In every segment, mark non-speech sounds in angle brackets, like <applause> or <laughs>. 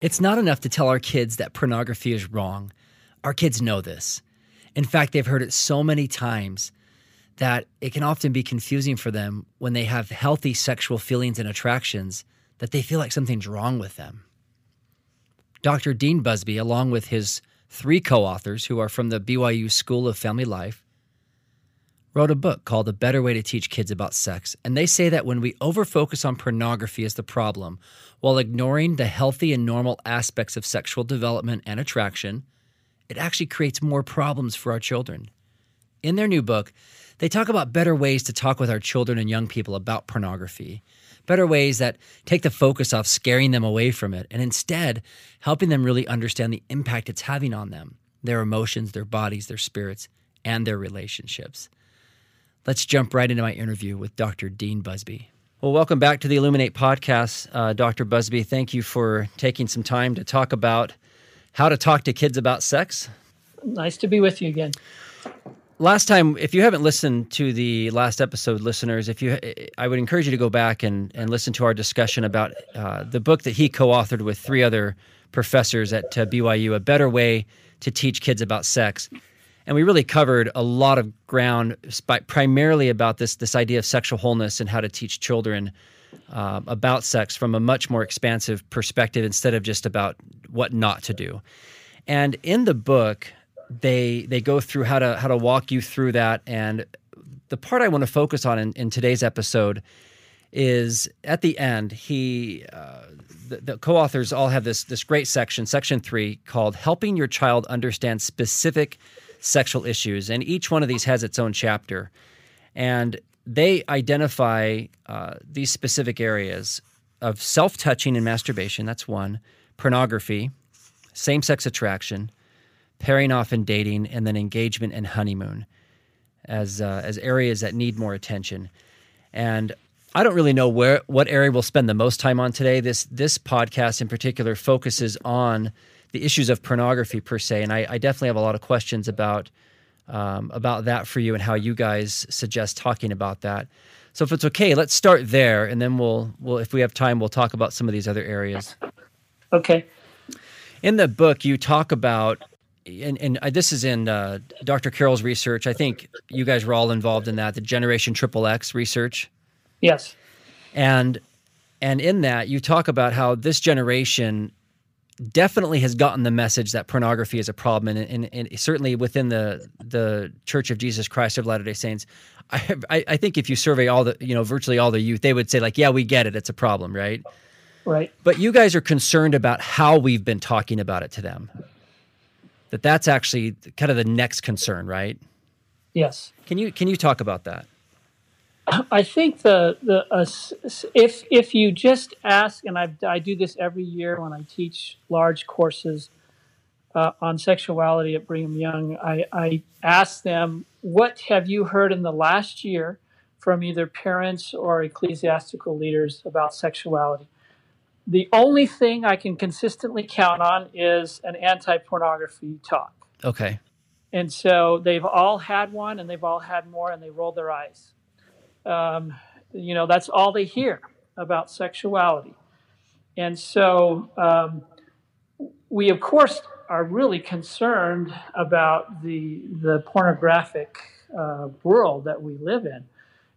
It's not enough to tell our kids that pornography is wrong. Our kids know this. In fact, they've heard it so many times that it can often be confusing for them when they have healthy sexual feelings and attractions that they feel like something's wrong with them. Dr. Dean Busby, along with his three co authors who are from the BYU School of Family Life, wrote a book called A Better Way to Teach Kids About Sex. And they say that when we overfocus on pornography as the problem, while ignoring the healthy and normal aspects of sexual development and attraction, it actually creates more problems for our children. In their new book, they talk about better ways to talk with our children and young people about pornography, better ways that take the focus off scaring them away from it, and instead helping them really understand the impact it's having on them, their emotions, their bodies, their spirits, and their relationships. Let's jump right into my interview with Dr. Dean Busby. Well, welcome back to the Illuminate podcast, uh, Dr. Busby. Thank you for taking some time to talk about how to talk to kids about sex. Nice to be with you again. Last time, if you haven't listened to the last episode, listeners, if you, I would encourage you to go back and, and listen to our discussion about uh, the book that he co-authored with three other professors at uh, BYU, "A Better Way to Teach Kids About Sex." And we really covered a lot of ground, primarily about this this idea of sexual wholeness and how to teach children uh, about sex from a much more expansive perspective instead of just about what not to do. And in the book, they they go through how to how to walk you through that. And the part I want to focus on in, in today's episode is at the end. He uh, the, the co-authors all have this this great section, section three, called "Helping Your Child Understand Specific." Sexual issues. And each one of these has its own chapter. And they identify uh, these specific areas of self touching and masturbation. That's one. Pornography, same sex attraction, pairing off and dating, and then engagement and honeymoon as, uh, as areas that need more attention. And I don't really know where what area we'll spend the most time on today. This this podcast in particular focuses on the issues of pornography per se. And I, I definitely have a lot of questions about um, about that for you and how you guys suggest talking about that. So if it's okay, let's start there, and then we'll we'll if we have time, we'll talk about some of these other areas. Okay. In the book, you talk about. And, and this is in uh, Dr. Carroll's research. I think you guys were all involved in that, the Generation Triple X research. Yes. And and in that, you talk about how this generation definitely has gotten the message that pornography is a problem, and, and, and certainly within the the Church of Jesus Christ of Latter Day Saints, I, I think if you survey all the you know virtually all the youth, they would say like, yeah, we get it, it's a problem, right? Right. But you guys are concerned about how we've been talking about it to them. That that's actually kind of the next concern, right? Yes. Can you can you talk about that? I think the the uh, if if you just ask, and I I do this every year when I teach large courses uh, on sexuality at Brigham Young. I, I ask them, what have you heard in the last year from either parents or ecclesiastical leaders about sexuality? The only thing I can consistently count on is an anti pornography talk. Okay. And so they've all had one, and they've all had more, and they roll their eyes um, you know, that's all they hear about sexuality. And so um, we, of course, are really concerned about the, the pornographic uh, world that we live in.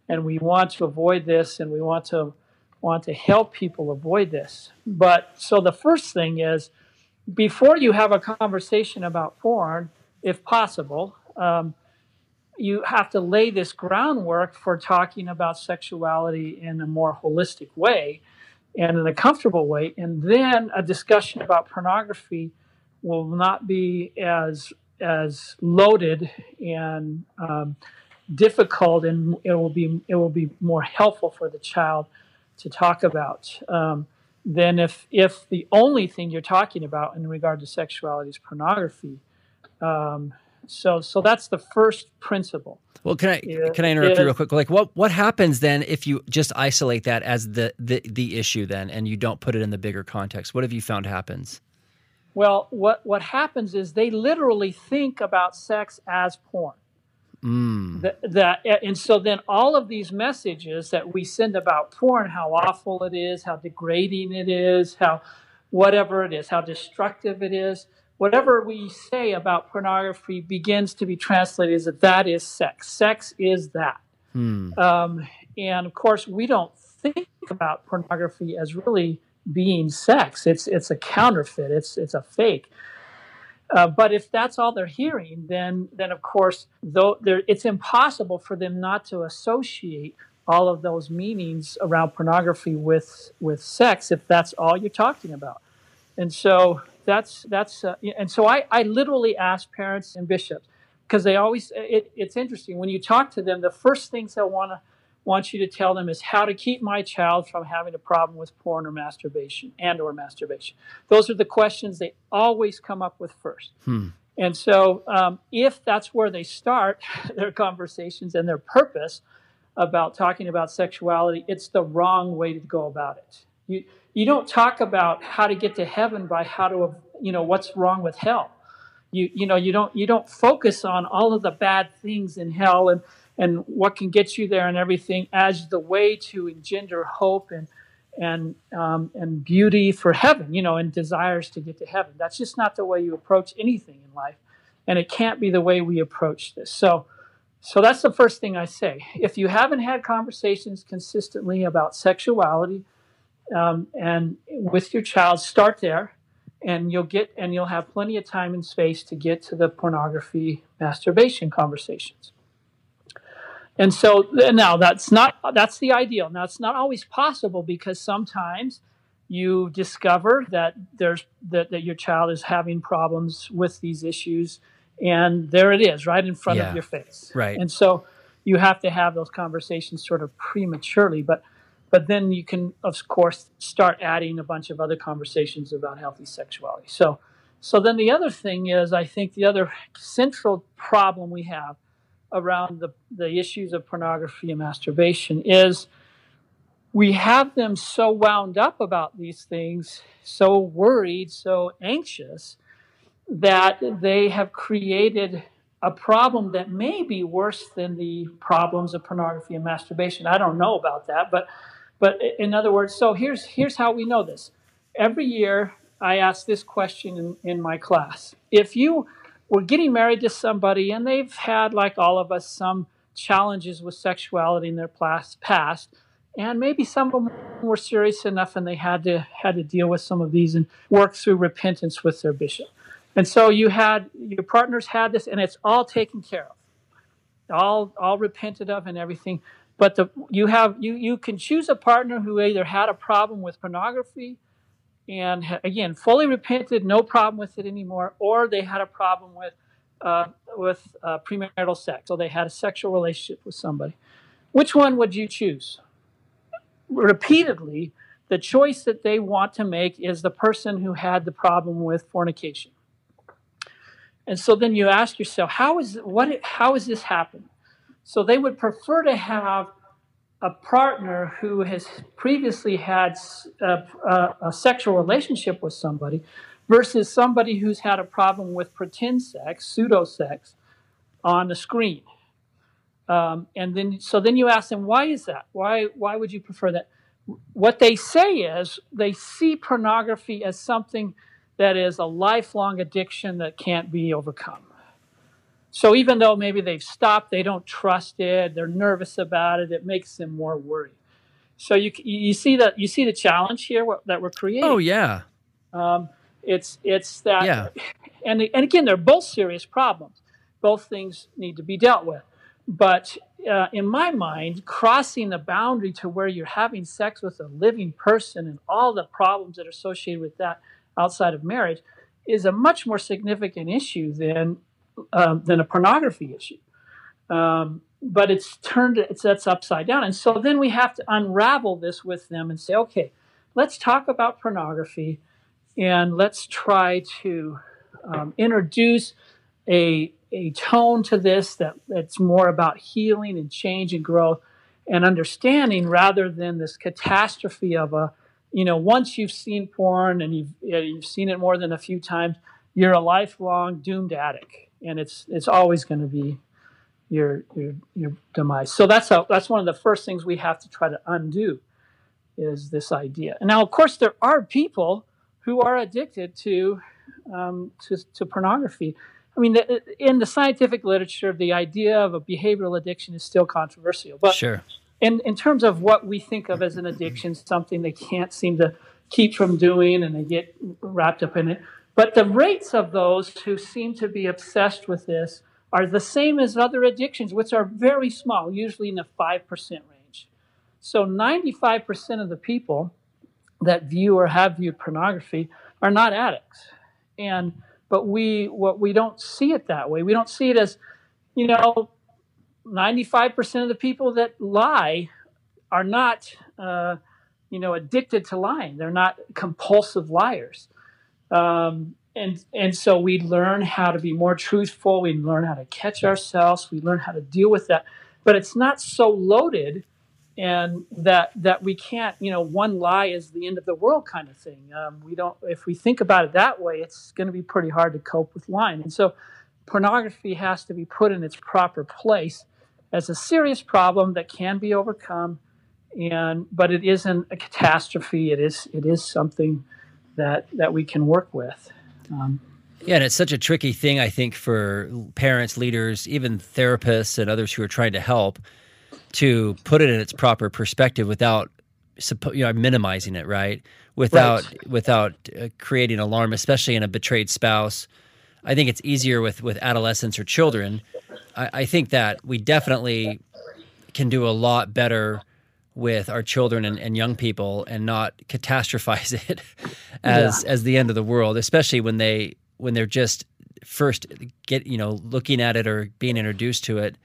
And we want to avoid this and we want to want to help people avoid this. But so the first thing is before you have a conversation about porn, if possible, um, you have to lay this groundwork for talking about sexuality in a more holistic way and in a comfortable way. And then a discussion about pornography will not be as as loaded and um, difficult, and it will be it will be more helpful for the child to talk about. Um, than if if the only thing you're talking about in regard to sexuality is pornography. Um, so so that's the first principle. Well, can I yeah, can I interrupt yeah. you real quick? Like, what what happens then if you just isolate that as the, the the issue then, and you don't put it in the bigger context? What have you found happens? Well, what what happens is they literally think about sex as porn. Mm. That, that and so then all of these messages that we send about porn, how awful it is, how degrading it is, how whatever it is, how destructive it is, whatever we say about pornography begins to be translated as that that is sex. Sex is that. Mm. Um, and of course, we don't think about pornography as really being sex. It's it's a counterfeit. It's it's a fake. Uh, but if that's all they're hearing, then then of course, though it's impossible for them not to associate all of those meanings around pornography with with sex if that's all you're talking about. And so that's that's uh, and so I, I literally ask parents and bishops because they always it, it's interesting when you talk to them the first things they'll want to want you to tell them is how to keep my child from having a problem with porn or masturbation and or masturbation. Those are the questions they always come up with first. Hmm. And so um, if that's where they start <laughs> their conversations and their purpose about talking about sexuality, it's the wrong way to go about it. You, you don't talk about how to get to heaven by how to, you know, what's wrong with hell. You, you know, you don't, you don't focus on all of the bad things in hell and, and what can get you there and everything as the way to engender hope and and um, and beauty for heaven, you know, and desires to get to heaven. That's just not the way you approach anything in life, and it can't be the way we approach this. So, so that's the first thing I say. If you haven't had conversations consistently about sexuality, um, and with your child, start there, and you'll get and you'll have plenty of time and space to get to the pornography, masturbation conversations. And so now that's not that's the ideal. Now it's not always possible because sometimes you discover that there's that, that your child is having problems with these issues and there it is right in front yeah, of your face. Right. And so you have to have those conversations sort of prematurely, but but then you can of course start adding a bunch of other conversations about healthy sexuality. So so then the other thing is I think the other central problem we have around the, the issues of pornography and masturbation is we have them so wound up about these things, so worried, so anxious, that they have created a problem that may be worse than the problems of pornography and masturbation. I don't know about that, but but in other words, so here's here's how we know this. Every year I ask this question in, in my class. If you were getting married to somebody and they've had, like all of us, some challenges with sexuality in their past, and maybe some of them were serious enough and they had to had to deal with some of these and work through repentance with their bishop. And so you had your partners had this, and it's all taken care of, all all repented of, and everything. But the, you have you you can choose a partner who either had a problem with pornography and again fully repented no problem with it anymore or they had a problem with uh, with uh, premarital sex so they had a sexual relationship with somebody. Which one would you choose? Repeatedly the choice that they want to make is the person who had the problem with fornication. And so then you ask yourself how is what how has this happened so they would prefer to have a partner who has previously had a, a, a, sexual relationship with somebody versus somebody who's had a problem with pretend sex, pseudo sex, on the screen. Um, and then, so then you ask them, why is that? Why, why would you prefer that? What they say is they see pornography as something that is a lifelong addiction that can't be overcome. So even though maybe they've stopped, they don't trust it, they're nervous about it, it makes them more worried. So you you see that you see the challenge here that we're creating. Oh yeah. Um, it's it's that. Yeah. <laughs> And and again, they're both serious problems. Both things need to be dealt with. But uh, in my mind, crossing the boundary to where you're having sex with a living person and all the problems that are associated with that outside of marriage is a much more significant issue than um, than a pornography issue. Um, but it's turned it's that's upside down, and so then we have to unravel this with them and say, okay, let's talk about pornography and let's try to um, introduce a, a tone to this that, that's more about healing and change and growth and understanding rather than this catastrophe of a, you know, once you've seen porn and you've, you've seen it more than a few times, you're a lifelong doomed addict. And it's, it's always going to be your, your, your demise. So that's, how, that's one of the first things we have to try to undo is this idea. And now, of course, there are people who are addicted to, um, to, to pornography. I mean, the, in the scientific literature, the idea of a behavioral addiction is still controversial. But sure. in, in terms of what we think of as an addiction, something they can't seem to keep from doing and they get wrapped up in it. But the rates of those who seem to be obsessed with this are the same as other addictions, which are very small, usually in the 5% range. So 95% of the people that view or have viewed pornography are not addicts. And but we what we don't see it that way. We don't see it as, you know, 95% of the people that lie are not, uh, you know, addicted to lying. They're not compulsive liars. Um, and and so we learn how to be more truthful. We learn how to catch ourselves. We learn how to deal with that. But it's not so loaded and that that we can't you know one lie is the end of the world kind of thing um, we don't if we think about it that way it's going to be pretty hard to cope with lying and so pornography has to be put in its proper place as a serious problem that can be overcome and but it isn't a catastrophe it is it is something that that we can work with. Um, yeah, and it's such a tricky thing, I think, for parents, leaders, even therapists, and others who are trying to help to put it in its proper perspective without you know minimizing it right? Without right. without uh, creating alarm especially in a betrayed spouse. I think it's easier with with adolescents or children. I, I think that we definitely can do a lot better with our children and, and young people and not <laughs> catastrophize it as yeah. as the end of the world especially when they when they're just first get you know looking at it or being introduced to it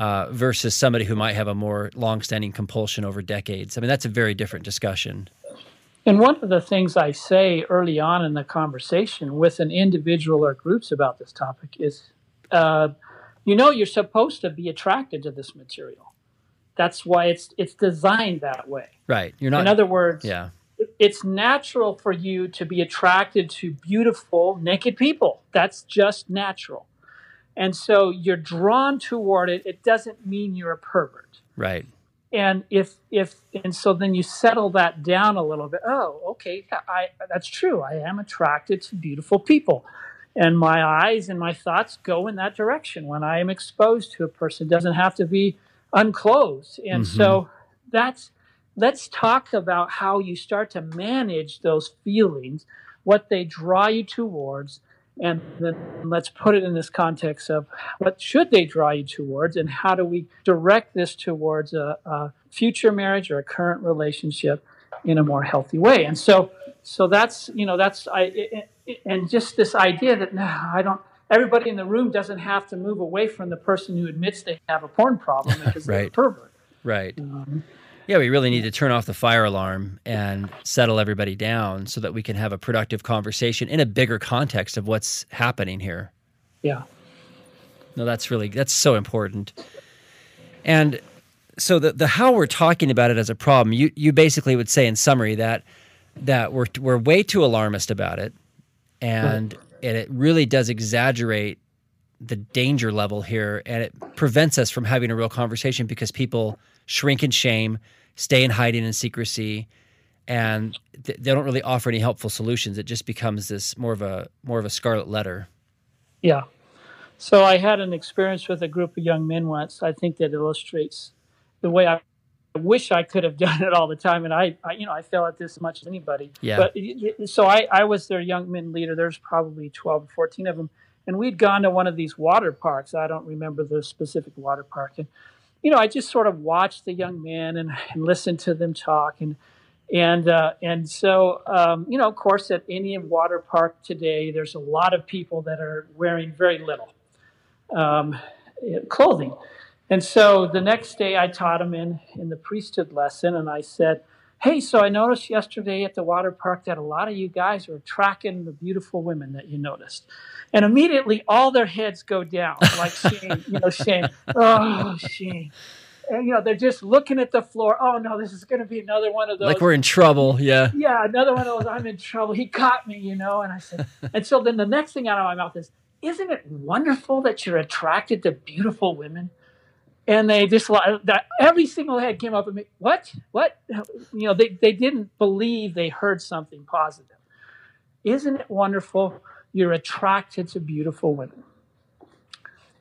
uh, versus somebody who might have a more longstanding compulsion over decades. I mean, that's a very different discussion. And one of the things I say early on in the conversation with an individual or groups about this topic is, uh, you know, you're supposed to be attracted to this material. That's why it's it's designed that way. Right. You're not. In other words, yeah. It's natural for you to be attracted to beautiful naked people. That's just natural. And so you're drawn toward it. It doesn't mean you're a pervert. Right. And if if and so then you settle that down a little bit. Oh, okay, I that's true. I am attracted to beautiful people. And my eyes and my thoughts go in that direction when I am exposed to a person. It doesn't have to be unclothed. And mm-hmm. so that's let's talk about how you start to manage those feelings, what they draw you towards, and then let's put it in this context of what should they draw you towards and how do we direct this towards a, a future marriage or a current relationship in a more healthy way and so so that's you know that's i it, it, and just this idea that no i don't everybody in the room doesn't have to move away from the person who admits they have a porn problem <laughs> because right. they're a pervert right um, yeah, we really need to turn off the fire alarm and settle everybody down so that we can have a productive conversation in a bigger context of what's happening here. Yeah. No, that's really that's so important. And so the the how we're talking about it as a problem, you you basically would say in summary that that we're we're way too alarmist about it, and right. And it really does exaggerate the danger level here, and it prevents us from having a real conversation because people shrink in shame stay in hiding and secrecy and th- they don't really offer any helpful solutions. It just becomes this more of a more of a scarlet letter. Yeah. So i had an experience with a group of young men once. I think that illustrates the way i wish i could have <laughs> done it all the time and i, I you know i fail at this as much as anybody. Yeah. But so i i was their young men leader. There's probably 12 or 14 of them and we'd gone to one of these water parks. I don't remember the specific water park. And you know, I just sort of watched the young men and, and listened to them talk. And and uh, and so um, you know, of course, at any water park today, there's a lot of people that are wearing very little um, clothing. And so the next day, I taught them in in the priesthood lesson, and I said, Hey, so I noticed yesterday at the water park that a lot of you guys were tracking the beautiful women that you noticed. And immediately all their heads go down, like <laughs> shame, you know, shame. Oh, shame. And, you know, they're just looking at the floor. Oh, no, this is going to be another one of those. Like we're in trouble. Yeah. Yeah, another one of those. I'm in trouble. He caught me, you know. And I said, <laughs> and so then the next thing out of my mouth is, isn't it wonderful that you're attracted to beautiful women? And they just every single head came up and me. What? What? You know, they, they didn't believe they heard something positive. Isn't it wonderful you're attracted to beautiful women?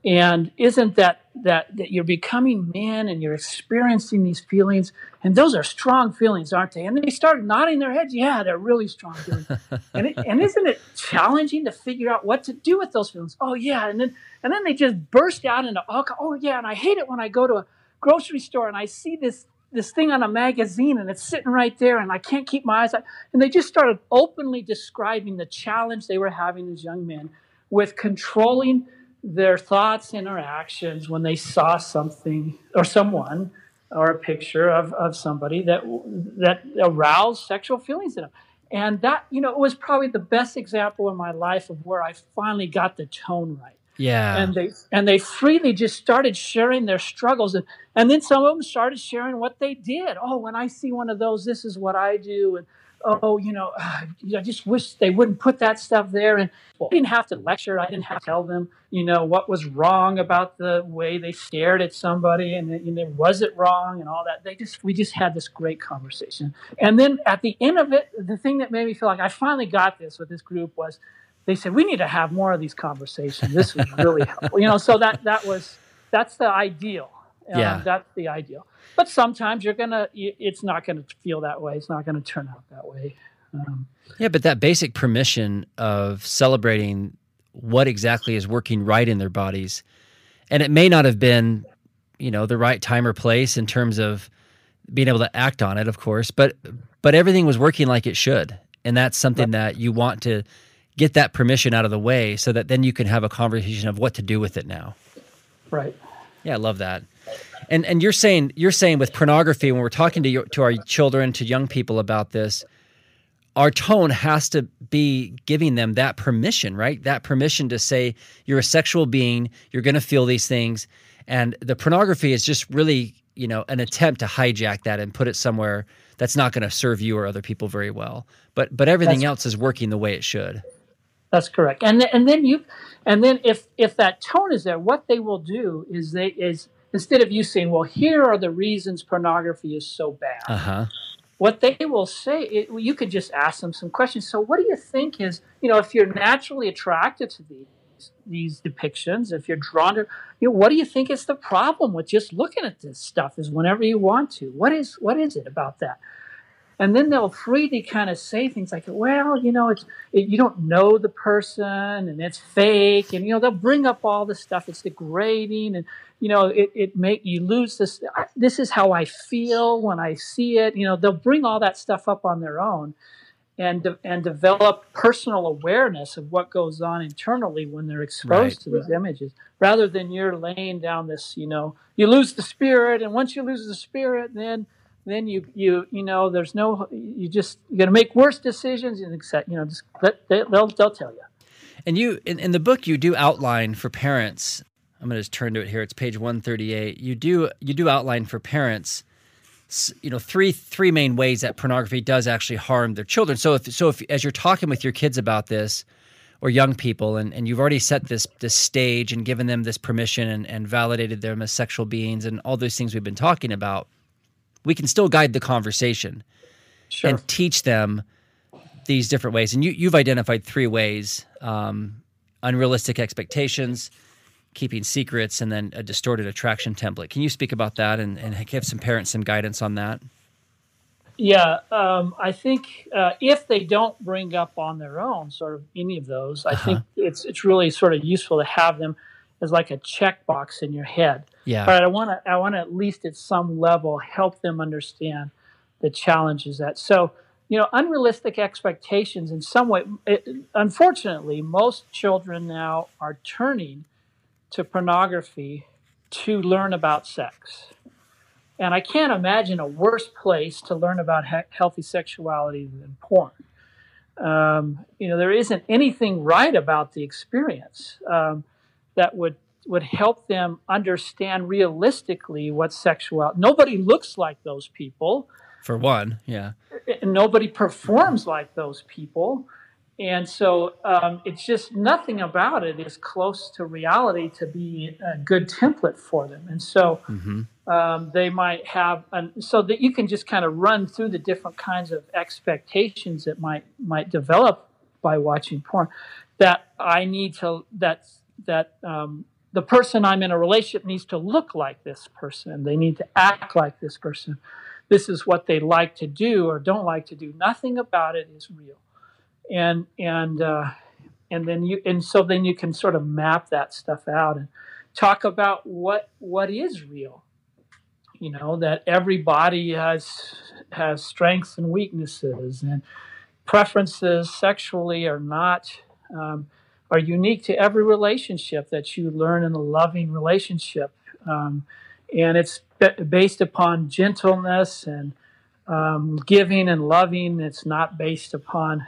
And isn't that that that you're becoming man and you're experiencing these feelings? And those are strong feelings aren't they? And they start nodding their heads. Yeah they're really strong feelings. <laughs> And, it, and isn't it challenging to figure out what to do with those feelings? Oh yeah. And then and then they just burst out into oh, oh yeah. And i hate it when i go to a grocery store and i see this this thing on a magazine and it's sitting right there and i can't keep my eyes on and they just started openly describing the challenge they were having as young men with controlling their thoughts and their actions when they saw something or someone or a picture of, of somebody that that aroused sexual feelings in them. And that, you know, it was probably the best example in my life of where I finally got the tone right. Yeah. And they and they freely just started sharing their struggles and, and then some of them started sharing what they did. Oh, when I see one of those, this is what I do. And oh, <sighs> you know, I just wish they wouldn't put that stuff there. And I didn't have to lecture. I didn't have to tell them, you know, what was wrong about the way they stared at somebody and, and was it wrong and all that. They just, we just had this great conversation. And then at the end of it, the thing that made me feel like I finally got this with this group was they said, we need to have more of these conversations. This was really helpful. You know, so that, that was, that's the ideal. Um, yeah. That's the ideal. But sometimes you're gonna it's not gonna feel that way. It's not gonna turn out that way. Um, yeah but that basic permission of celebrating what exactly is working right in their bodies and it may not have been you know the right time or place in terms of being able to act on it of course but but everything was working like it should. And that's something that you want to get that permission out of the way so that then you can have a conversation of what to do with it now. Right. Yeah i love that and and you're saying you're saying with pornography when we're talking to your, to our children to young people about this, our tone has to be giving them that permission, right? That permission to say you're a sexual being, you're going to feel these things, and the pornography is just really you know an attempt to hijack that and put it somewhere that's not going to serve you or other people very well. But but everything that's, else is working the way it should. That's correct. And and then you and then if if that tone is there, what they will do is they is instead of you saying, well, here are the reasons pornography is so bad. Uh-huh. What they will say, it, you could just ask them some questions. So, what do you think is, you know, if you're naturally attracted to these these depictions, if you're drawn to, you know, what do you think is the problem with just looking at this stuff? Is whenever you want to. What is what is it about that? And then they'll freely kind of say things like, "Well, you know, it's it, you don't know the person, and it's fake," and you know they'll bring up all this stuff. It's degrading, and you know it it make you lose this. This is how I feel when I see it. You know they'll bring all that stuff up on their own, and de- and develop personal awareness of what goes on internally when they're exposed right. to these images, rather than you're laying down this. You know, you lose the spirit, and once you lose the spirit, then then you you you know there's no you just you're gonna make worse decisions and accept you know just let, they, will they'll tell you. And you in, in the book you do outline for parents. I'm gonna just turn to it here. It's page 138. You do you do outline for parents. You know three three main ways that pornography does actually harm their children. So if so if as you're talking with your kids about this, or young people and, and you've already set this this stage and given them this permission and, and validated them as sexual beings and all those things we've been talking about we can still guide the conversation sure. and teach them these different ways. And you, you've identified three ways um, unrealistic expectations, keeping secrets, and then a distorted attraction template. Can you speak about that and, and give some parents some guidance on that? Yeah, um, I think uh, if they don't bring up on their own sort of any of those, I uh-huh. think it's it's really sort of useful to have them as like a checkbox in your head. Yeah. But I want to I want to at least at some level help them understand the challenges that so you know unrealistic expectations in some way it, unfortunately most children now are turning to pornography to learn about sex And I can't imagine a worse place to learn about he- healthy sexuality than porn. Um, you know, there isn't anything right about the experience um, that would would help them understand realistically what sexuality. Nobody looks like those people. For one, yeah. Nobody performs like those people. And so um, it's just nothing about it is close to reality to be a good template for them. And so mm-hmm. um, they might have, an, so that you can just kind of run through the different kinds of expectations that might might develop by watching porn. That I need to that that um, the person I'm in a relationship needs to look like this person. They need to act like this person. This is what they like to do or don't like to do. Nothing about it is real and and uh, and then you and so then you can sort of map that stuff out and talk about what what is real you know that everybody has has strengths and weaknesses and preferences sexually are not um, are unique to every relationship that you learn in a loving relationship um, and it's based upon gentleness and um, giving and loving it's not based upon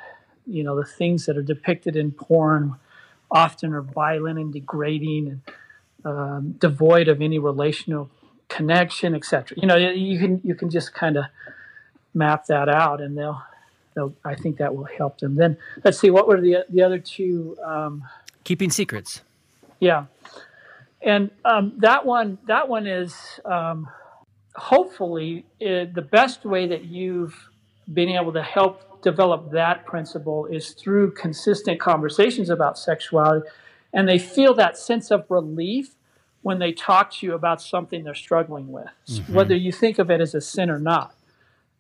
you know the things that are depicted in porn often are violent and degrading and um, devoid of any relational connection, etc. You know, you can you can just kind of map that out, and they'll they'll. I think that will help them. Then let's see, what were the the other two? Um, Keeping secrets. Yeah, and um, that one that one is um, hopefully uh, the best way that you've been able to help develop that principle is through consistent conversations about sexuality. And they feel that sense of relief when they talk to you about something they're struggling with, mm-hmm. whether you think of it as a sin or not.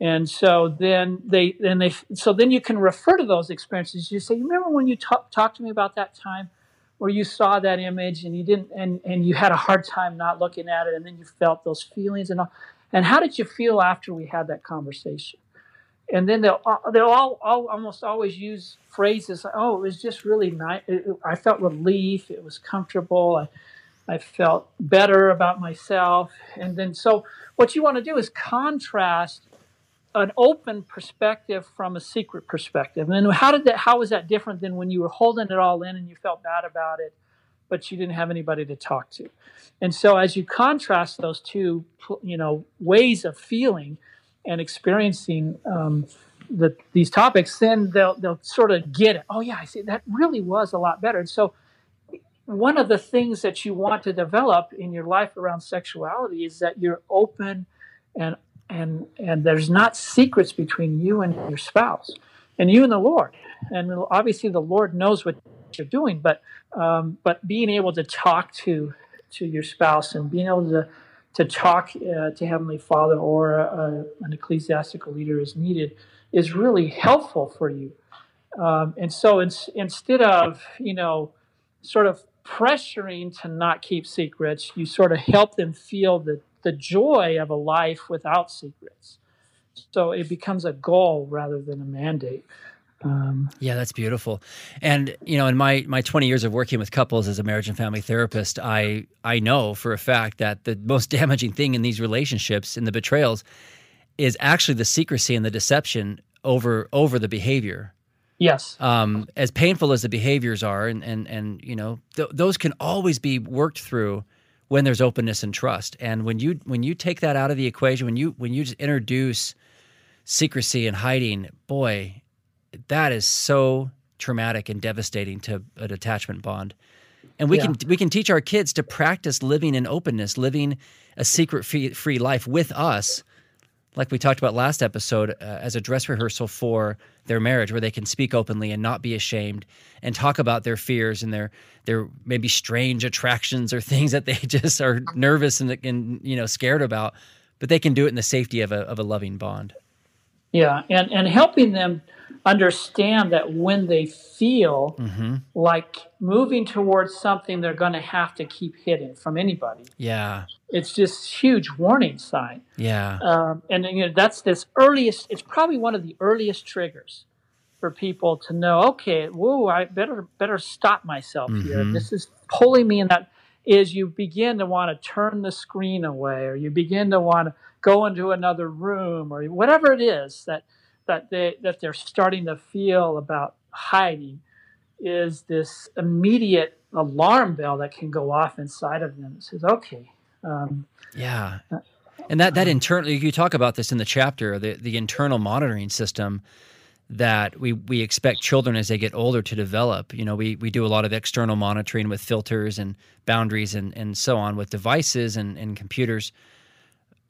And so then they, then they, so then you can refer to those experiences. You say, you remember when you talk, talked to me about that time where you saw that image and you didn't, and, and you had a hard time not looking at it, and then you felt those feelings and all. And how did you feel after we had that conversation? and then they'll uh, they'll all, all almost always use phrases like, "Oh, it was just really nice. I felt relief. It was comfortable. I, I felt better about myself." And then so what you want to do is contrast an open perspective from a secret perspective. And then how did that? How was that different than when you were holding it all in and you felt bad about it, but you didn't have anybody to talk to? And so as you contrast those two, you know, ways of feeling and experiencing um, the, these topics, then they'll they'll sort of get it. Oh yeah, I see. That really was a lot better. And so, one of the things that you want to develop in your life around sexuality is that you're open, and and and there's not secrets between you and your spouse, and you and the Lord. And obviously, the Lord knows what you're doing, but um, but being able to talk to to your spouse and being able to to talk uh, to Heavenly Father or a, an ecclesiastical leader is needed is really helpful for you. Um, and so instead of, you know, sort of pressuring to not keep secrets, you sort of help them feel the, the joy of a life without secrets. So it becomes a goal rather than a mandate. Um, yeah, that's beautiful. And you know, in my my 20 years of working with couples as a marriage and family therapist, I I know for a fact that the most <laughs> damaging thing in these relationships and the betrayals is actually the secrecy and the deception over over the behavior. Yes. Um, as painful as the behaviors are, and and and you know, th- those can always be worked through when there's openness and trust. And when you when you take that out of the equation, when you when you just introduce secrecy and hiding, boy, that is so traumatic and devastating to an attachment bond. And we yeah. can we can teach our kids to practice living in openness, living a secret free, free life with us, like we talked about last episode, uh, as a dress rehearsal for their marriage, where they can speak openly and not be ashamed, and talk about their fears and their their maybe strange attractions or <laughs> things that they <laughs> just are nervous and, and you know scared about, but they can do it in the safety of a of a loving bond. Yeah, and and helping them understand that when they feel mm-hmm. like moving towards something they're going to have to keep hidden from anybody. Yeah. It's just huge warning sign. Yeah. Um, and you know that's this earliest it's probably one of the earliest triggers for people to know, okay, whoa, I better better stop myself mm-hmm. here. This is pulling me in that is you begin to want to turn the screen away or you begin to want to go into another room or whatever it is that that they that they're starting to feel about hiding is this immediate alarm bell that can go off inside of them. It says, okay. Um, yeah. And that, that internal, you talk about this in the chapter, the, the internal monitoring system that we, we expect children as they get older to develop. You know, we, we do a lot of external monitoring with filters and boundaries and, and so on with devices and, and computers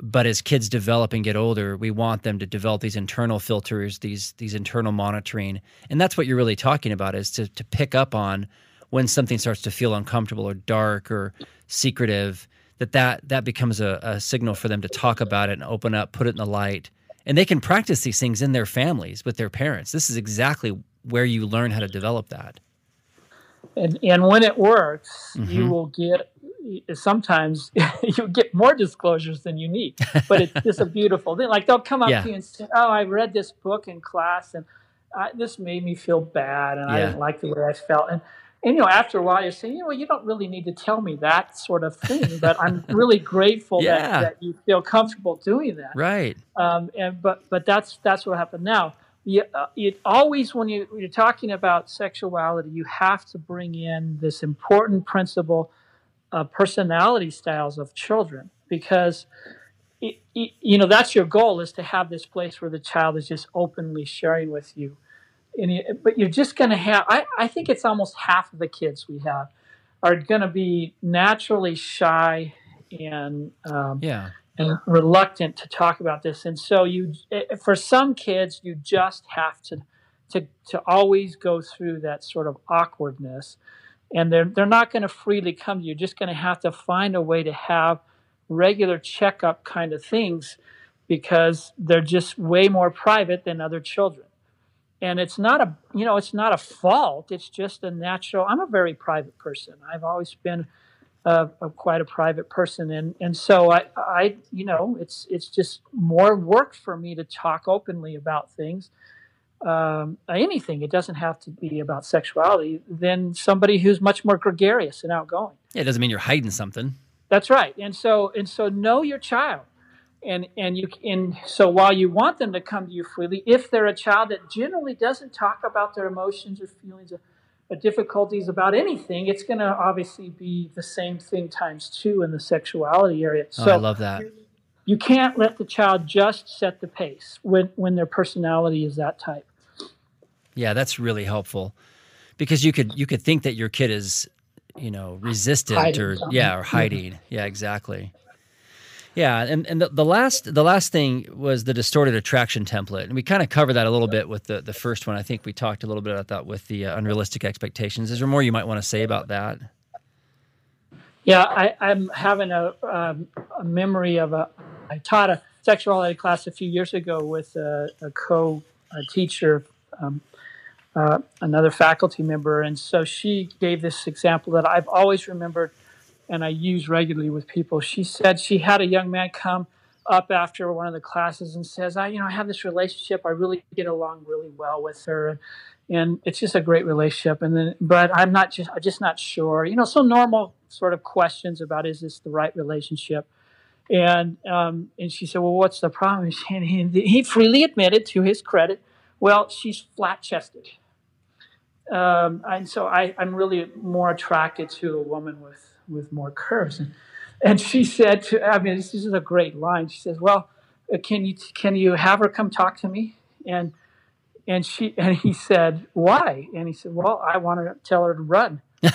but as kids develop and get older, we want them to develop these internal filters, these these internal monitoring, and that's what you're really talking about is to to pick up on when something starts to feel uncomfortable or dark or secretive. That that that becomes a, a signal for them to talk about it and open up, put it in the light, and they can practice these things in their families with their parents. This is exactly where you learn how to develop that. And and when it works, mm-hmm. you will get sometimes <laughs> you get more disclosures than you need. But it's just a beautiful thing. Like they'll come up yeah. to you and say, "Oh, I read this book in class, and I, this made me feel bad, and yeah. I didn't like the way I felt." And and you know, after a while, you say, "You know, you don't really need to tell me that sort of thing." But I'm <laughs> really grateful yeah. that, that you feel comfortable doing that. Right. Um, and but but that's that's what happened now. You, uh, it always when you, you're talking about sexuality, you have to bring in this important principle uh, personality styles of children because it, it, you know that's your goal is to have this place where the child is just openly sharing with you. And you, but you're just going to have I, I think it's almost half of the kids we have are going to be naturally shy and um, yeah. and reluctant to talk about this. And so you eh, for some kids you just have to to to always go through that sort of awkwardness and they're they're not going to freely come to you. You're just going to have to find a way to have regular checkup kind of things because they're just way more private than other children. And it's not a you know it's not a fault. It's just a natural. I'm a very private person. I've always been a, a quite a private person, and and so I I you know it's it's just more work for me to talk openly about things um, anything, it doesn't have to be about sexuality, than somebody who's much more gregarious and outgoing. Yeah, it doesn't mean you're hiding something. That's right. And so and so know your child. And and you and so while you want them to come to you freely, if they're a child that generally doesn't talk about their emotions or feelings or, or difficulties about anything, it's going to obviously be the same thing times two in the sexuality area. Oh, so I love that. You can't let the child just set the pace when when their personality is that type. Yeah, that's really helpful because you could you could think that your kid is, you know, resistant hiding or something. yeah, or hiding. Yeah, exactly. Yeah, and, and the, the last the last thing was the distorted attraction template, and we kind of covered that a little bit with the the first one. I think we talked a little bit about that with the uh, unrealistic expectations. Is there more you might want to say about that? Yeah, I, am having a, um, a memory of a. I taught a sexuality class a few years ago with a, a co a teacher um, uh, another faculty member. And so she gave this example that I've always remembered and I use regularly with people. She said she had a young man come up after one of the classes and says, I, you know, I have this relationship. I really get along really well with her. And it's just a great relationship. And then, but I'm not just, I'm just not sure, you know, so normal sort of questions about, is this the right relationship? And, um, and she said, well, what's the problem? <laughs> And he, he freely admitted to his credit, well, she's flat chested. Um, and so I, am really more attracted to a woman with, with more curves. And, and she said to, I mean, this, this is a great line. She says, well, uh, can you, can you have her come talk to me? And, and she, <laughs> and he said, why? And he said, well, I want to tell her to run. <laughs> you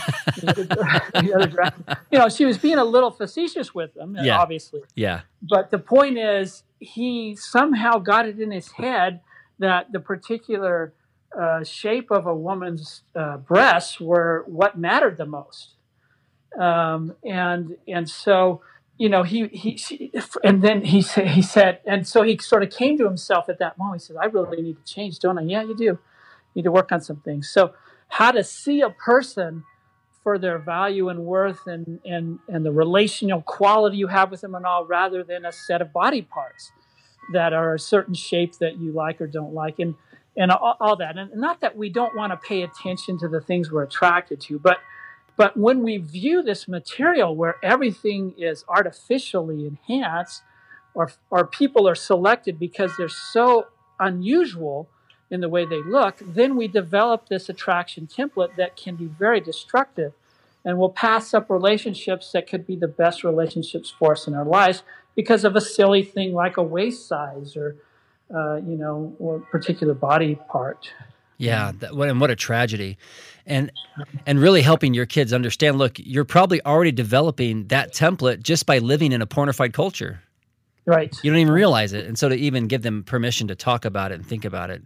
know, she was being a little facetious with him, yeah. obviously. Yeah. But the point is, he somehow got it in his head that the particular uh, shape of a woman's uh, breasts were what mattered the most. Um, and and so you know he he and then he said he said and so he sort of came to himself at that moment. He said, "I really need to change, don't I?" Yeah, you do. You need to work on some things. So how to see a person for their value and worth and and and the relational quality you have with them and all, rather than a set of body parts that are a certain shape that you like or don't like. And and all, all that. And not that we don't want to pay attention to the things we're attracted to, but But when we view this material where everything is artificially enhanced, or, or people are selected because they're so unusual in the way they look, then we develop this attraction template that can be very destructive and will pass up relationships that could be the best relationships for us in our lives because of a silly thing like a waist size or, uh, you know, or particular body part. Yeah, that, and what a tragedy. And and really helping your kids understand, look, you're probably already developing that template just by living in a pornified culture. Right. You don't even realize it. And so to even give them permission to talk about it and think about it.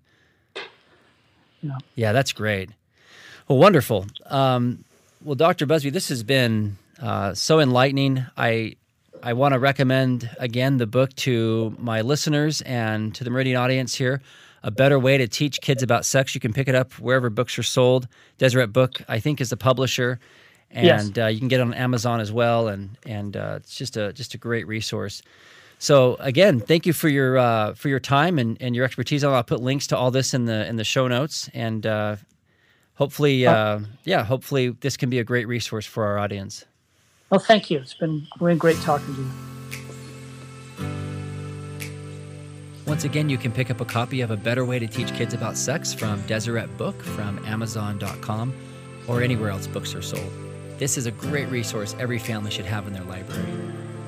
Yeah. Yeah, that's great. Well, wonderful. Um, well, Dr. Busby, this has been uh, so enlightening. I I want to recommend again the book to my listeners and to the Meridian audience here a better way to teach kids about sex. You can pick it up wherever books are sold. Deseret Book, I think, is the publisher, and Yes. uh, you can get it on Amazon as well. And and uh, it's just a just a great resource. So again, thank you for your uh, for your time and, and your expertise. I'll put links to all this in the in the show notes, and uh, hopefully, uh, yeah, hopefully this can be a great resource for our audience. Well, thank you. It's been, been great talking to you. Once again, you can pick up a copy of A Better Way to Teach Kids About Sex from Deseret Book from Amazon.com or anywhere else books are sold. This is a great resource every family should have in their library.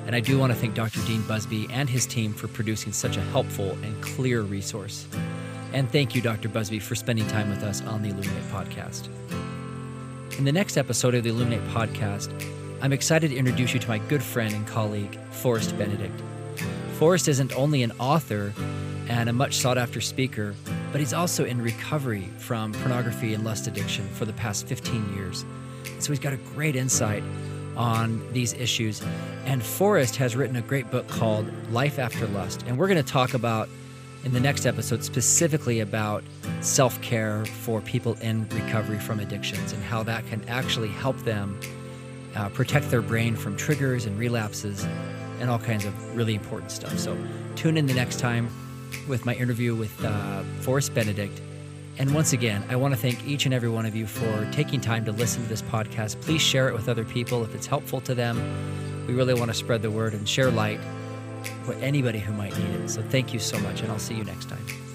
And I do want to thank Dr. Dean Busby and his team for producing such a helpful and clear resource. And thank you, Dr. Busby, for spending time with us on the Illuminate podcast. In the next episode of the Illuminate podcast, I'm excited to introduce you to my good friend and colleague, Forrest Benedict. Forrest isn't only an author and a much sought after speaker, but he's also in recovery from pornography and lust addiction for the past 15 years. So he's got a great insight on these issues. And Forrest has written a great book called Life After Lust. And we're going to talk about in the next episode specifically about self care for people in recovery from addictions and how that can actually help them uh, protect their brain from triggers and relapses and all kinds of really important stuff. So tune in the next time with my interview with uh, Forrest Benedict. And once again, I want to thank each and every one of you for taking time to listen to this podcast. Please share it with other people if it's helpful to them. We really want to spread the word and share light for anybody who might need it. So thank you so much, and I'll see you next time.